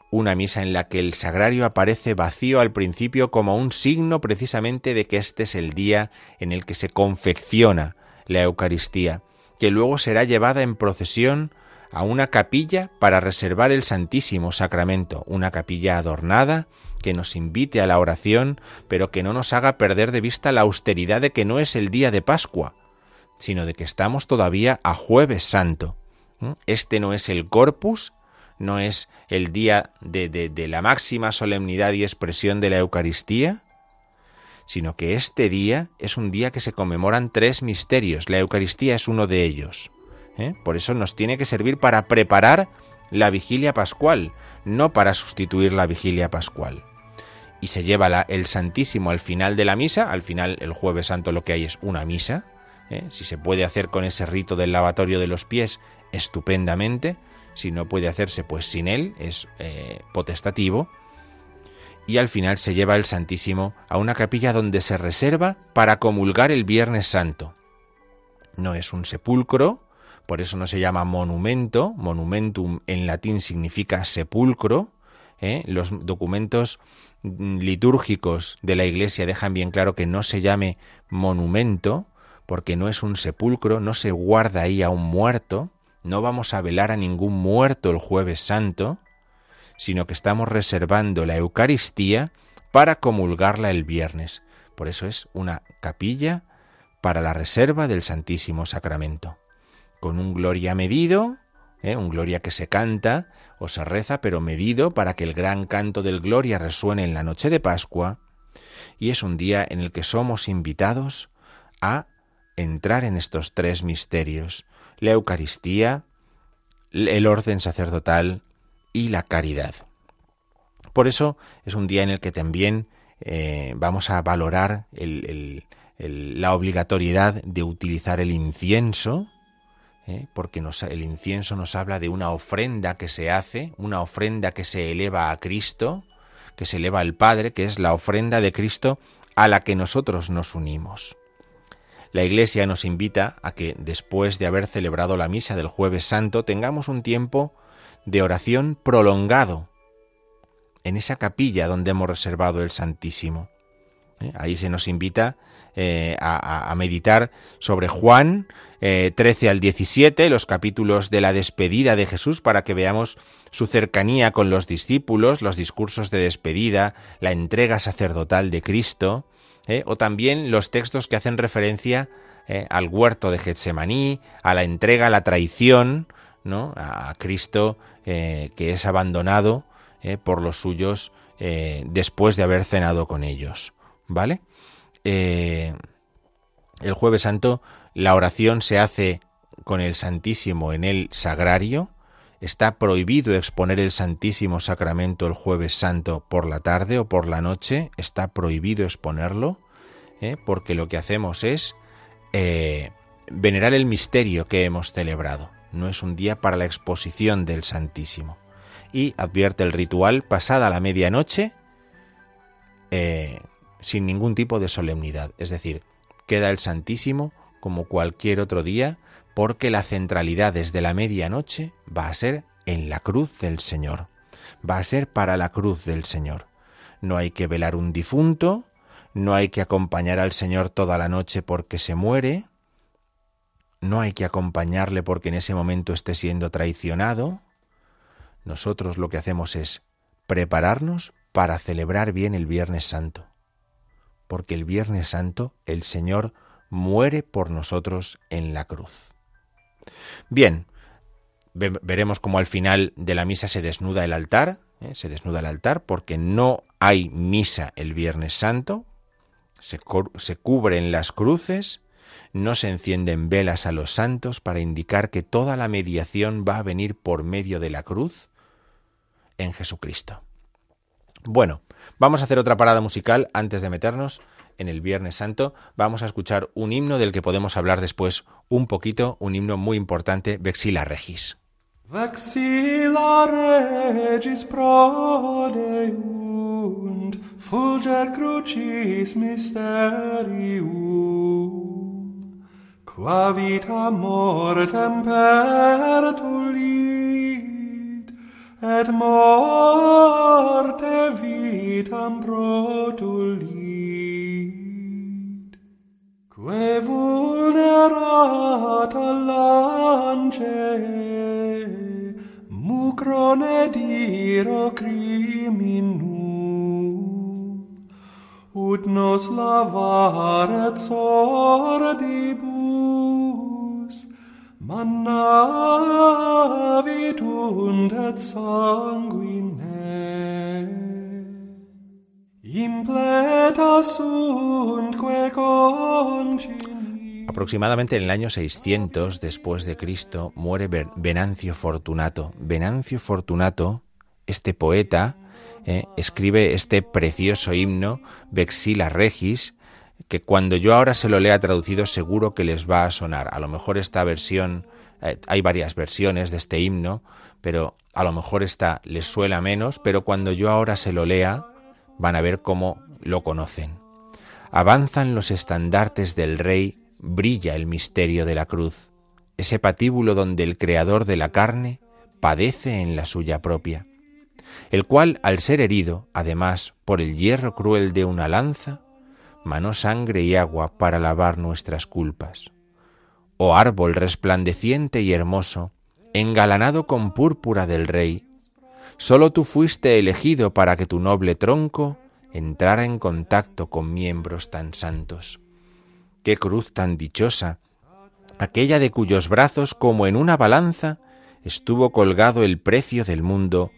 S2: una misa en la que el sagrario aparece vacío al principio como un signo precisamente de que este es el día en el que se confecciona la Eucaristía, que luego será llevada en procesión a una capilla para reservar el Santísimo Sacramento, una capilla adornada que nos invite a la oración, pero que no nos haga perder de vista la austeridad de que no es el día de Pascua, sino de que estamos todavía a jueves santo. ¿Mm? Este no es el corpus, no es el día de, la máxima solemnidad y expresión de la Eucaristía, sino que este día es un día que se conmemoran tres misterios. La Eucaristía es uno de ellos. ¿eh? Por eso nos tiene que servir para preparar la vigilia pascual, no para sustituir la vigilia pascual. Y se lleva el Santísimo al final de la misa, al final el jueves santo lo que hay es una misa, ¿eh? si se puede hacer con ese rito del lavatorio de los pies, estupendamente, si no puede hacerse pues sin él, es eh, potestativo, y al final se lleva el Santísimo a una capilla donde se reserva para comulgar el Viernes Santo. No es un sepulcro, por eso no se llama monumento, monumentum en latín significa sepulcro, ¿eh? los documentos litúrgicos de la Iglesia dejan bien claro que no se llame monumento, porque no es un sepulcro, no se guarda ahí a un muerto, no vamos a velar a ningún muerto el jueves santo, sino que estamos reservando la Eucaristía para comulgarla el viernes. Por eso es una capilla para la reserva del Santísimo Sacramento, con un gloria medido, ¿eh? un gloria que se canta o se reza, pero medido para que el gran canto del gloria resuene en la noche de Pascua, y es un día en el que somos invitados a entrar en estos tres misterios, la Eucaristía, el orden sacerdotal y la caridad. Por eso es un día en el que también eh, vamos a valorar la obligatoriedad de utilizar el incienso, ¿eh? porque el incienso nos habla de una ofrenda que se hace, una ofrenda que se eleva a Cristo, que se eleva al Padre, que es la ofrenda de Cristo a la que nosotros nos unimos. La Iglesia nos invita a que después de haber celebrado la misa del jueves santo tengamos un tiempo de oración prolongado en esa capilla donde hemos reservado el Santísimo. ¿Eh? Ahí se nos invita eh, a, meditar sobre Juan 13 eh, al 17, los capítulos de la despedida de Jesús, para que veamos su cercanía con los discípulos, los discursos de despedida, la entrega sacerdotal de Cristo, o también los textos que hacen referencia al huerto de Getsemaní, a la entrega, a la traición, a Cristo que es abandonado por los suyos después de haber cenado con ellos. ¿Vale? Eh, el jueves santo la oración se hace con el Santísimo en el sagrario. Está prohibido exponer el Santísimo Sacramento el jueves santo por la tarde o por la noche. Está prohibido exponerlo ¿eh? porque lo que hacemos es eh, venerar el misterio que hemos celebrado. No es un día para la exposición del Santísimo. Y advierte el ritual pasada la medianoche sin ningún tipo de solemnidad. Es decir, queda el Santísimo como cualquier otro día, porque la centralidad desde la medianoche va a ser en la cruz del Señor. Va a ser para la cruz del Señor. No hay que velar un difunto, no hay que acompañar al Señor toda la noche porque se muere, no hay que acompañarle porque en ese momento esté siendo traicionado. Nosotros lo que hacemos es prepararnos para celebrar bien el Viernes Santo porque el Viernes Santo el Señor muere por nosotros en la cruz. Bien, veremos cómo al final de la misa se desnuda el altar, ¿eh? se desnuda el altar porque no hay misa el Viernes Santo, se, se cubren las cruces, no se encienden velas a los santos para indicar que toda la mediación va a venir por medio de la cruz en Jesucristo. Bueno, vamos a hacer otra parada musical antes de meternos en el Viernes Santo. Vamos a escuchar un himno del que podemos hablar después un poquito, un himno muy importante, Vexila Regis.
S3: Vexila Regis prodeunt, fulger crucis mysterium, qua vita mortem pertulit, et morte vitam protulit. Que vulnerata lance, mucrone diro criminum, ut nos lavare sordibus,
S2: Aproximadamente en el año 600 después de Cristo muere Venancio Fortunato. Venancio Fortunato, este poeta, eh, escribe este precioso himno Vexila Regis, que cuando yo ahora se lo lea traducido seguro que les va a sonar. A lo mejor esta versión, eh, hay varias versiones de este himno, pero a lo mejor esta les suena menos, pero cuando yo ahora se lo lea van a ver cómo lo conocen. Avanzan los estandartes del Rey, brilla el misterio de la cruz, ese patíbulo donde el Creador de la carne padece en la suya propia, el cual, al ser herido, además, por el hierro cruel de una lanza, manó sangre y agua para lavar nuestras culpas. Oh árbol resplandeciente y hermoso, engalanado con púrpura del Rey, sólo tú fuiste elegido para que tu noble tronco entrara en contacto con miembros tan santos. Qué cruz tan dichosa, aquella de cuyos brazos, como en una balanza, estuvo colgado el precio del mundo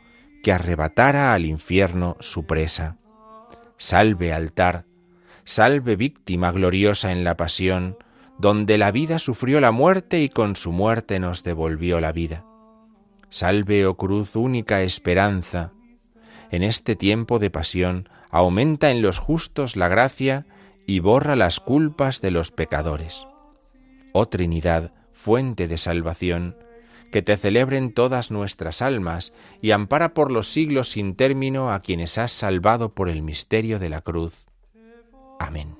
S2: que arrebatara al infierno su presa. Salve altar, Salve víctima gloriosa en la pasión, donde la vida sufrió la muerte y con su muerte nos devolvió la vida. Salve, oh cruz, única esperanza. En este tiempo de pasión aumenta en los justos la gracia y borra las culpas de los pecadores. Oh Trinidad, fuente de salvación, que te celebren todas nuestras almas y ampara por los siglos sin término a quienes has salvado por el misterio de la cruz. Amén.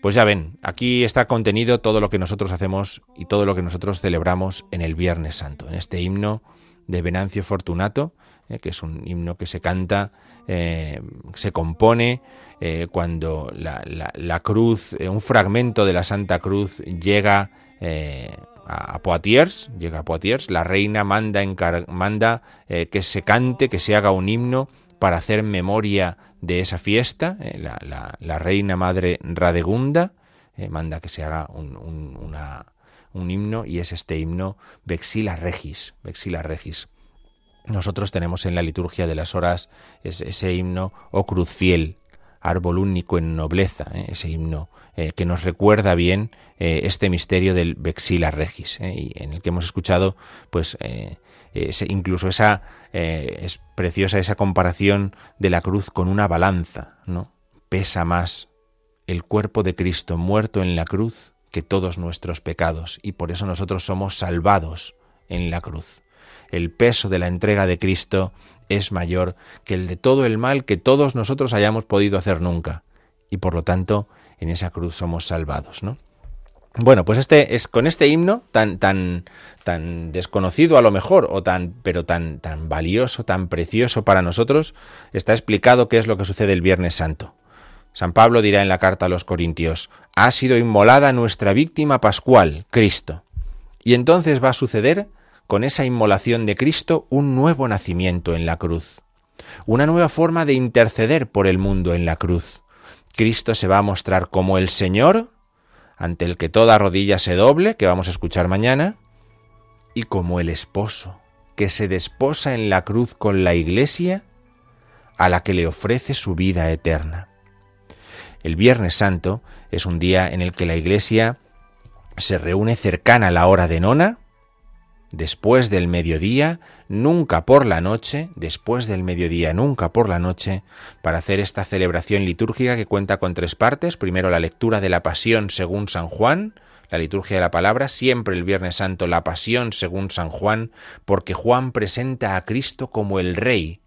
S2: Pues ya ven, aquí está contenido todo lo que nosotros hacemos y todo lo que nosotros celebramos en el Viernes Santo, en este himno de Venancio Fortunato, eh, que es un himno que se canta, eh, se compone eh, cuando la, cruz, un fragmento de la Santa Cruz llega a Poitiers, llega a Poitiers, la reina manda, manda que se cante, que se haga un himno para hacer memoria de esa fiesta. la, reina madre Radegunda manda que se haga un, un, himno y es este himno Vexila Regis, Vexila Regis. Nosotros tenemos en la liturgia de las horas ese, himno, oh cruz fiel, árbol único en nobleza, ¿eh? ese himno eh, que nos recuerda bien eh, este misterio del Vexila Regis, y en el que hemos escuchado, pues, incluso esa es preciosa esa comparación de la cruz con una balanza, ¿no? Pesa más el cuerpo de Cristo muerto en la cruz que todos nuestros pecados, y por eso nosotros somos salvados en la cruz el peso de la entrega de Cristo es mayor que el de todo el mal que todos nosotros hayamos podido hacer nunca. Y por lo tanto, en esa cruz somos salvados, ¿no? Bueno, pues este es con este himno tan tan tan desconocido a lo mejor o tan pero tan tan valioso, tan precioso para nosotros, está explicado qué es lo que sucede el Viernes Santo. San Pablo dirá en la carta a los Corintios: "Ha sido inmolada nuestra víctima pascual, Cristo." Y entonces va a suceder con esa inmolación de Cristo un nuevo nacimiento en la cruz, una nueva forma de interceder por el mundo en la cruz. Cristo se va a mostrar como el Señor, ante el que toda rodilla se doble, que vamos a escuchar mañana, y como el esposo, que se desposa en la cruz con la Iglesia, a la que le ofrece su vida eterna. El Viernes Santo es un día en el que la Iglesia se reúne cercana a la hora de nona, después del mediodía, nunca por la noche, después del mediodía, nunca por la noche, para hacer esta celebración litúrgica que cuenta con tres partes. Primero la lectura de la Pasión según San Juan, la liturgia de la palabra, siempre el Viernes Santo la Pasión según San Juan, porque Juan presenta a Cristo como el Rey,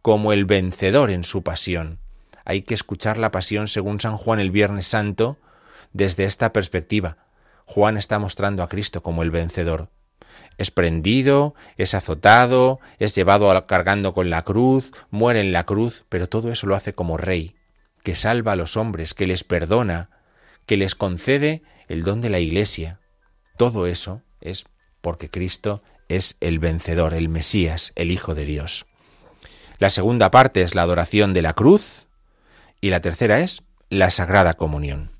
S2: como el vencedor en su pasión. Hay que escuchar la Pasión según San Juan el Viernes Santo desde esta perspectiva. Juan está mostrando a Cristo como el vencedor es prendido, es azotado, es llevado cargando con la cruz, muere en la cruz, pero todo eso lo hace como rey, que salva a los hombres, que les perdona, que les concede el don de la Iglesia. Todo eso es porque Cristo es el vencedor, el Mesías, el Hijo de Dios. La segunda parte es la adoración de la cruz y la tercera es la Sagrada Comunión.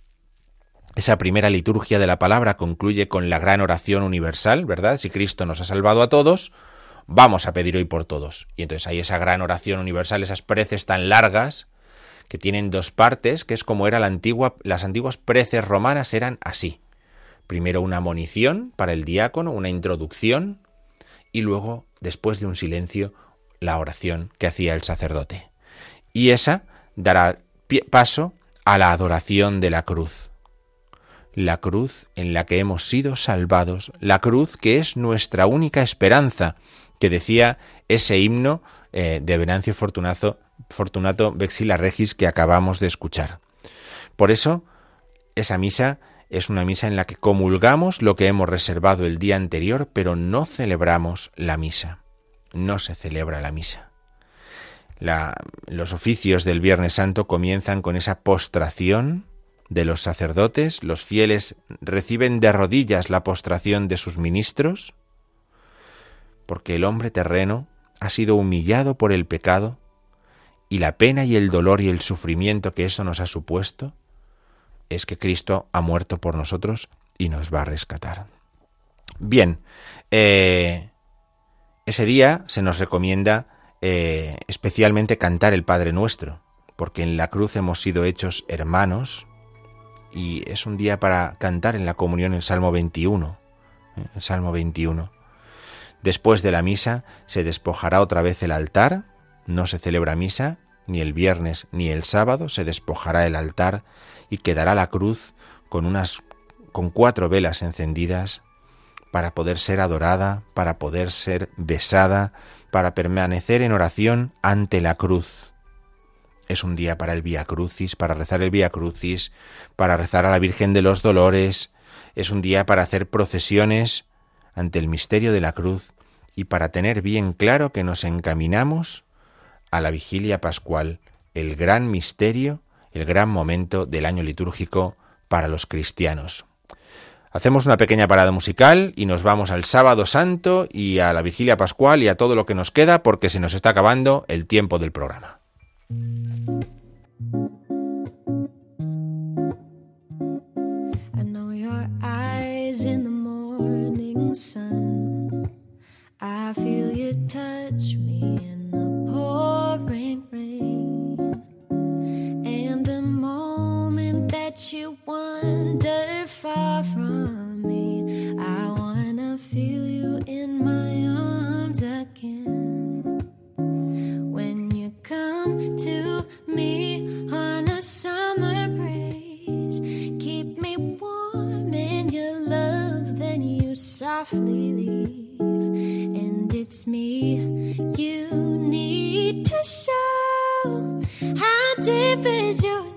S2: Esa primera liturgia de la palabra concluye con la gran oración universal, ¿verdad? Si Cristo nos ha salvado a todos, vamos a pedir hoy por todos. Y entonces hay esa gran oración universal, esas preces tan largas que tienen dos partes, que es como era la antigua, las antiguas preces romanas eran así. Primero una monición para el diácono, una introducción, y luego, después de un silencio, la oración que hacía el sacerdote. Y esa dará paso a la adoración de la cruz la cruz en la que hemos sido salvados, la cruz que es nuestra única esperanza, que decía ese himno eh, de Venancio Fortunato, Fortunato Vexila Regis que acabamos de escuchar. Por eso, esa misa es una misa en la que comulgamos lo que hemos reservado el día anterior, pero no celebramos la misa. No se celebra la misa. los oficios del Viernes Santo comienzan con esa postración de los sacerdotes, los fieles reciben de rodillas la postración de sus ministros, porque el hombre terreno ha sido humillado por el pecado y la pena y el dolor y el sufrimiento que eso nos ha supuesto es que Cristo ha muerto por nosotros y nos va a rescatar. Bien, eh, ese día se nos recomienda eh, especialmente cantar el Padre Nuestro, porque en la cruz hemos sido hechos hermanos, y es un día para cantar en la comunión el Salmo 21. ¿eh? Salmo 21. Después de la misa se despojará otra vez el altar, no se celebra misa, ni el viernes, ni el sábado se despojará el altar y quedará la cruz con unas con cuatro velas encendidas para poder ser adorada, para poder ser besada, para permanecer en oración ante la cruz. Es un día para el Vía Crucis, para rezar el Vía Crucis, para rezar a la Virgen de los Dolores, es un día para hacer procesiones ante el misterio de la cruz y para tener bien claro que nos encaminamos a la vigilia pascual, el gran misterio, el gran momento del año litúrgico para los cristianos. Hacemos una pequeña parada musical y nos vamos al sábado santo y a la vigilia pascual y a todo lo que nos queda porque se nos está acabando el tiempo del programa.
S4: I know your eyes in the morning sun. I feel you touch me in the pouring rain. And the moment that you wander far from softly leave. And it's me you need to show how deep is your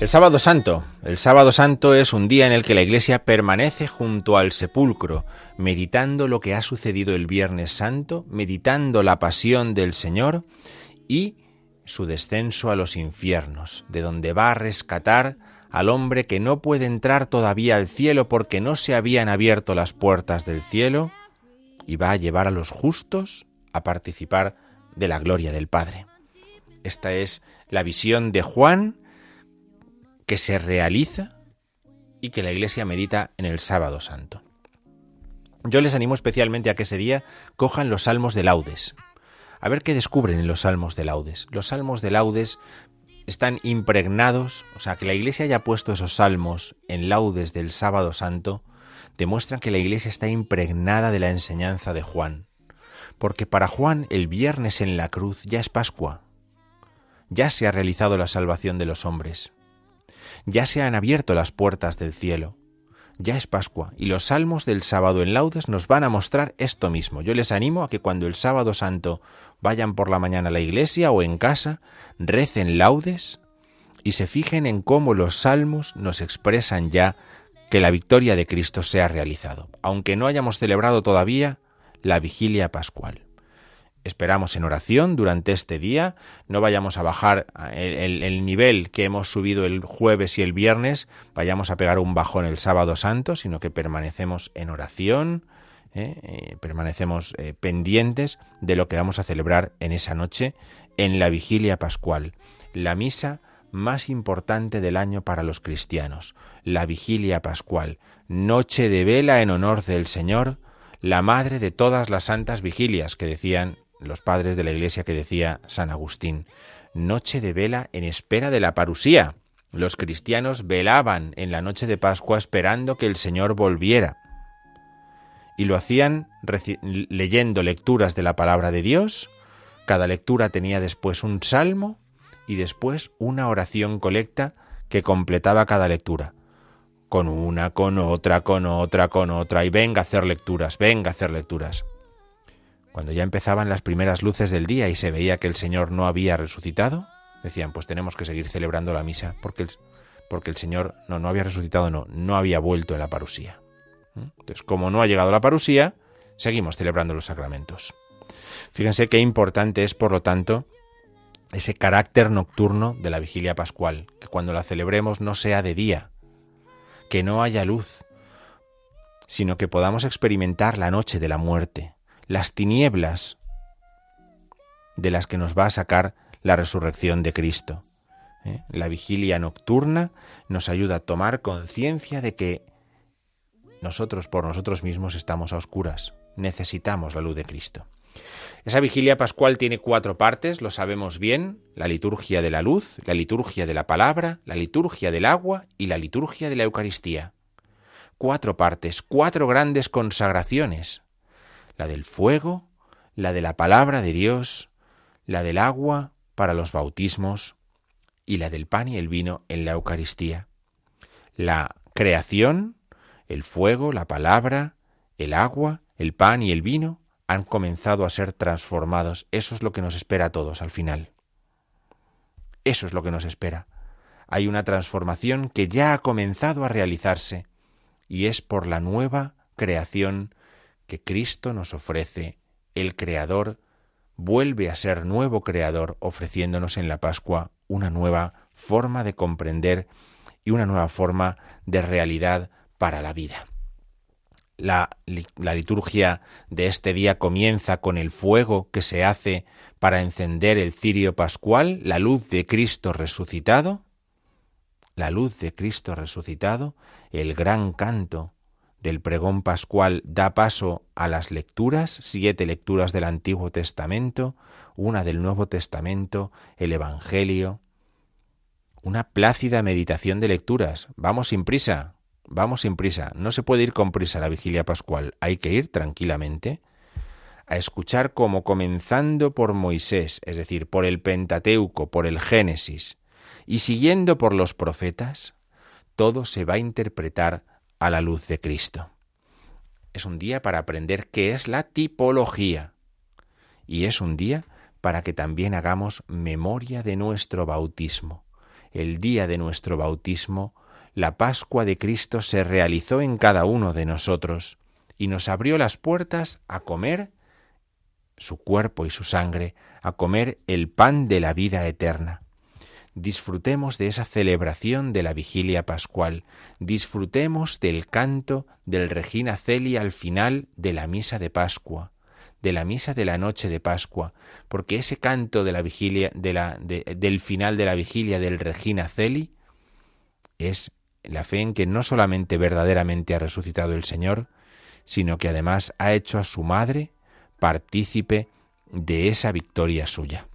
S2: El sábado santo. El sábado santo es un día en el que la iglesia permanece junto al sepulcro, meditando lo que ha sucedido el viernes santo, meditando la pasión del Señor y su descenso a los infiernos, de donde va a rescatar al hombre que no puede entrar todavía al cielo porque no se habían abierto las puertas del cielo, y va a llevar a los justos a participar de la gloria del Padre. Esta es la visión de Juan, que se realiza y que la Iglesia medita en el sábado santo. Yo les animo especialmente a que ese día cojan los salmos de laudes. A ver qué descubren en los salmos de laudes. Los salmos de laudes están impregnados, o sea, que la Iglesia haya puesto esos salmos en laudes del sábado santo, demuestran que la Iglesia está impregnada de la enseñanza de Juan. Porque para Juan el viernes en la cruz ya es Pascua. Ya se ha realizado la salvación de los hombres ya se han abierto las puertas del cielo. Ya es Pascua y los salmos del sábado en laudes nos van a mostrar esto mismo. Yo les animo a que cuando el sábado santo vayan por la mañana a la iglesia o en casa, recen laudes y se fijen en cómo los salmos nos expresan ya que la victoria de Cristo se ha realizado, aunque no hayamos celebrado todavía la vigilia pascual. Esperamos en oración durante este día, no vayamos a bajar el, nivel que hemos subido el jueves y el viernes, vayamos a pegar un bajón el sábado santo, sino que permanecemos en oración, ¿eh? Eh, permanecemos eh, pendientes de lo que vamos a celebrar en esa noche, en la vigilia pascual, la misa más importante del año para los cristianos, la vigilia pascual, noche de vela en honor del Señor, la madre de todas las santas vigilias que decían los padres de la iglesia que decía San Agustín, noche de vela en espera de la parusía. Los cristianos velaban en la noche de Pascua esperando que el Señor volviera. Y lo hacían leyendo lecturas de la palabra de Dios. Cada lectura tenía después un salmo y después una oración colecta que completaba cada lectura. Con una, con otra, con otra, con otra. Y venga a hacer lecturas, venga a hacer lecturas. Cuando ya empezaban las primeras luces del día y se veía que el Señor no había resucitado, decían, pues tenemos que seguir celebrando la misa porque el, porque el Señor no, no había resucitado, no, no había vuelto en la parusía. ¿Mm? Entonces, como no ha llegado la parusía, seguimos celebrando los sacramentos. Fíjense qué importante es, por lo tanto, ese carácter nocturno de la vigilia pascual, que cuando la celebremos no sea de día, que no haya luz, sino que podamos experimentar la noche de la muerte, las tinieblas de las que nos va a sacar la resurrección de Cristo. ¿eh? La vigilia nocturna nos ayuda a tomar conciencia de que nosotros por nosotros mismos estamos a oscuras, necesitamos la luz de Cristo. Esa vigilia pascual tiene cuatro partes, lo sabemos bien, la liturgia de la luz, la liturgia de la palabra, la liturgia del agua y la liturgia de la Eucaristía. Cuatro partes, cuatro grandes consagraciones, la del fuego, la de la palabra de Dios, la del agua para los bautismos y la del pan y el vino en la Eucaristía. La creación, el fuego, la palabra, el agua, el pan y el vino han comenzado a ser transformados. Eso es lo que nos espera a todos al final. Eso es lo que nos espera. Hay una transformación que ya ha comenzado a realizarse y es por la nueva creación que Cristo nos ofrece. El Creador vuelve a ser nuevo Creador ofreciéndonos en la Pascua una nueva forma de comprender y una nueva forma de realidad para la vida. La, liturgia de este día comienza con el fuego que se hace para encender el cirio pascual, la luz de Cristo resucitado, la luz de Cristo resucitado, el gran canto del pregón pascual da paso a las lecturas, siete lecturas del Antiguo Testamento, una del Nuevo Testamento, el Evangelio, una plácida meditación de lecturas. Vamos sin prisa, vamos sin prisa. No se puede ir con prisa la vigilia pascual. Hay que ir tranquilamente a escuchar como comenzando por Moisés, es decir, por el Pentateuco, por el Génesis, y siguiendo por los profetas, todo se va a interpretar a la luz de Cristo. Es un día para aprender qué es la tipología. Y es un día para que también hagamos memoria de nuestro bautismo el día de nuestro bautismo, la Pascua de Cristo se realizó en cada uno de nosotros y nos abrió las puertas a comer su cuerpo y su sangre, a comer el pan de la vida eterna. Disfrutemos de esa celebración de la vigilia pascual, disfrutemos del canto del Regina Celi al final de la misa de Pascua, de la misa de la noche de Pascua, porque ese canto de la vigilia, del final de la vigilia del Regina Celi, es la fe en que no solamente verdaderamente ha resucitado el Señor, sino que además ha hecho a su madre partícipe de esa victoria suya.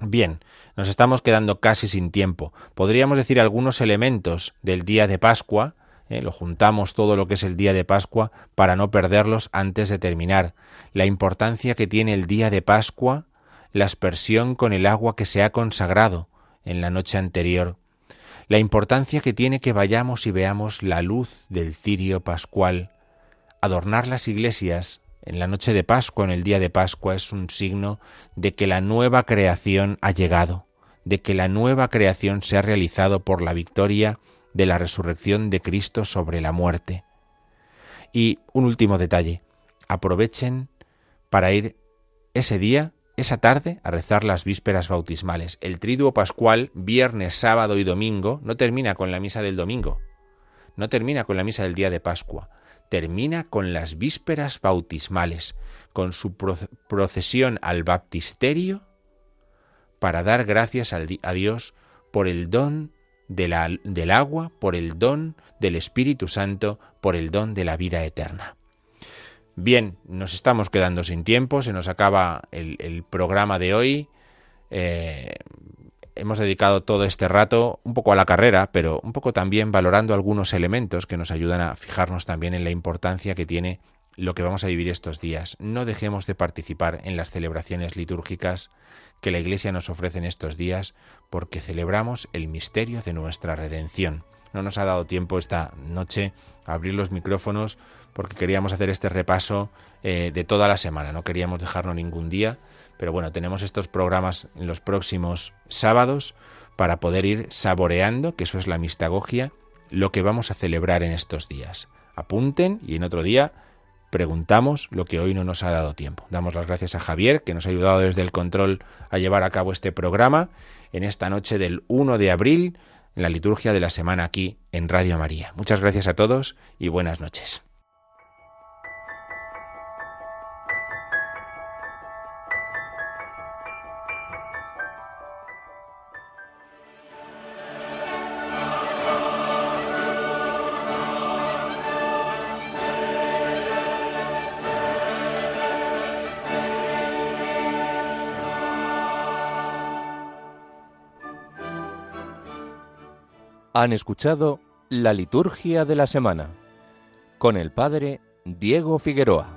S2: Bien, nos estamos quedando casi sin tiempo. Podríamos decir algunos elementos del día de Pascua, ¿eh? lo juntamos todo lo que es el día de Pascua para no perderlos antes de terminar. La importancia que tiene el día de Pascua, la aspersión con el agua que se ha consagrado en la noche anterior, la importancia que tiene que vayamos y veamos la luz del cirio pascual. Adornar las iglesias en la noche de Pascua, en el día de Pascua, es un signo de que la nueva creación ha llegado, de que la nueva creación se ha realizado por la victoria de la resurrección de Cristo sobre la muerte. Y un último detalle, aprovechen para ir ese día, esa tarde, a rezar las vísperas bautismales. El triduo pascual, viernes, sábado y domingo, no termina con la misa del domingo, no termina con la misa del día de Pascua, termina con las vísperas bautismales, con su procesión al baptisterio, para dar gracias a Dios por el don del agua, por el don del Espíritu Santo, por el don de la vida eterna. Bien, nos estamos quedando sin tiempo, se nos acaba el, programa de hoy. Eh, hemos dedicado todo este rato un poco a la carrera, pero un poco también valorando algunos elementos que nos ayudan a fijarnos también en la importancia que tiene lo que vamos a vivir estos días. No dejemos de participar en las celebraciones litúrgicas que la Iglesia nos ofrece en estos días porque celebramos el misterio de nuestra redención. No nos ha dado tiempo esta noche a abrir los micrófonos porque queríamos hacer este repaso eh, de toda la semana, no queríamos dejarlo ningún día, pero bueno, tenemos estos programas en los próximos sábados para poder ir saboreando, que eso es la mistagogia, lo que vamos a celebrar en estos días. Apunten y en otro día preguntamos lo que hoy no nos ha dado tiempo. Damos las gracias a Javier, que nos ha ayudado desde el control a llevar a cabo este programa en esta noche del 1 de abril, en la liturgia de la semana aquí en Radio María. Muchas gracias a todos y buenas noches.
S5: Han escuchado la liturgia de la semana con el padre Diego Figueroa.